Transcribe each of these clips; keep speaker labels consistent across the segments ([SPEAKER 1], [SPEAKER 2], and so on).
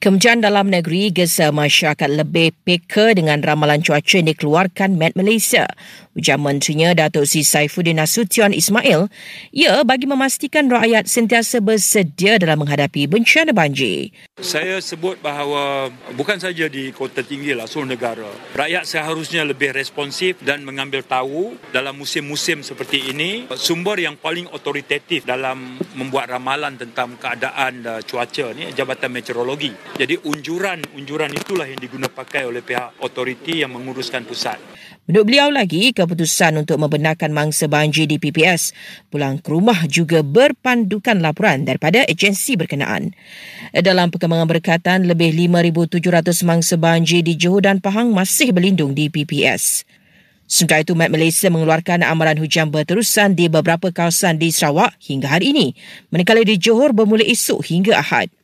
[SPEAKER 1] Kementerian Dalam Negeri gesa masyarakat lebih peka dengan ramalan cuaca yang dikeluarkan Met Malaysia. Ujar menterinya Datuk Sri Saifuddin Nasution Ismail, ia bagi memastikan rakyat sentiasa bersedia dalam menghadapi bencana banjir.
[SPEAKER 2] Saya sebut bahawa bukan saja di kota tinggi lah, seluruh negara. Rakyat seharusnya lebih responsif dan mengambil tahu dalam musim-musim seperti ini sumber yang paling otoritatif dalam membuat ramalan tentang keadaan uh, cuaca ni Jabatan Meteorologi. Jadi unjuran-unjuran itulah yang diguna pakai oleh pihak otoriti yang menguruskan pusat.
[SPEAKER 1] Menurut beliau lagi, keputusan untuk membenarkan mangsa banjir di PPS pulang ke rumah juga berpandukan laporan daripada agensi berkenaan. Dalam perkembangan berkatan, lebih 5,700 mangsa banjir di Johor dan Pahang masih berlindung di PPS. Sementara itu, Met Malaysia mengeluarkan amaran hujan berterusan di beberapa kawasan di Sarawak hingga hari ini, manakala di Johor bermula esok hingga Ahad.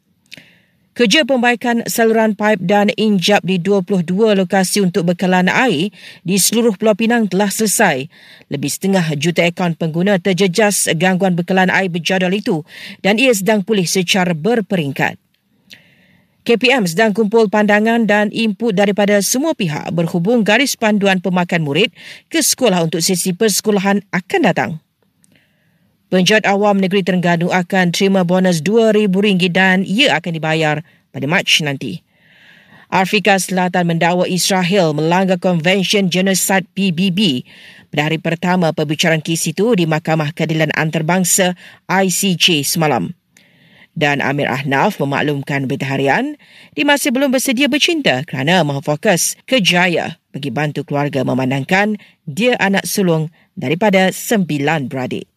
[SPEAKER 1] Kerja pembaikan saluran paip dan injap di 22 lokasi untuk bekalan air di seluruh Pulau Pinang telah selesai. Lebih setengah juta akaun pengguna terjejas gangguan bekalan air berjadual itu dan ia sedang pulih secara berperingkat. KPM sedang kumpul pandangan dan input daripada semua pihak berhubung garis panduan pemakan murid ke sekolah untuk sesi persekolahan akan datang. Penjahat awam negeri Terengganu akan terima bonus RM2,000 dan ia akan dibayar pada Mac nanti. Afrika Selatan mendakwa Israel melanggar Konvensyen Genosid PBB pada hari pertama perbicaraan kes itu di Mahkamah Keadilan Antarabangsa ICJ semalam. Dan Amir Ahnaf memaklumkan berita harian dia masih belum bersedia bercinta kerana mahu fokus kejaya bagi bantu keluarga memandangkan dia anak sulung daripada sembilan beradik.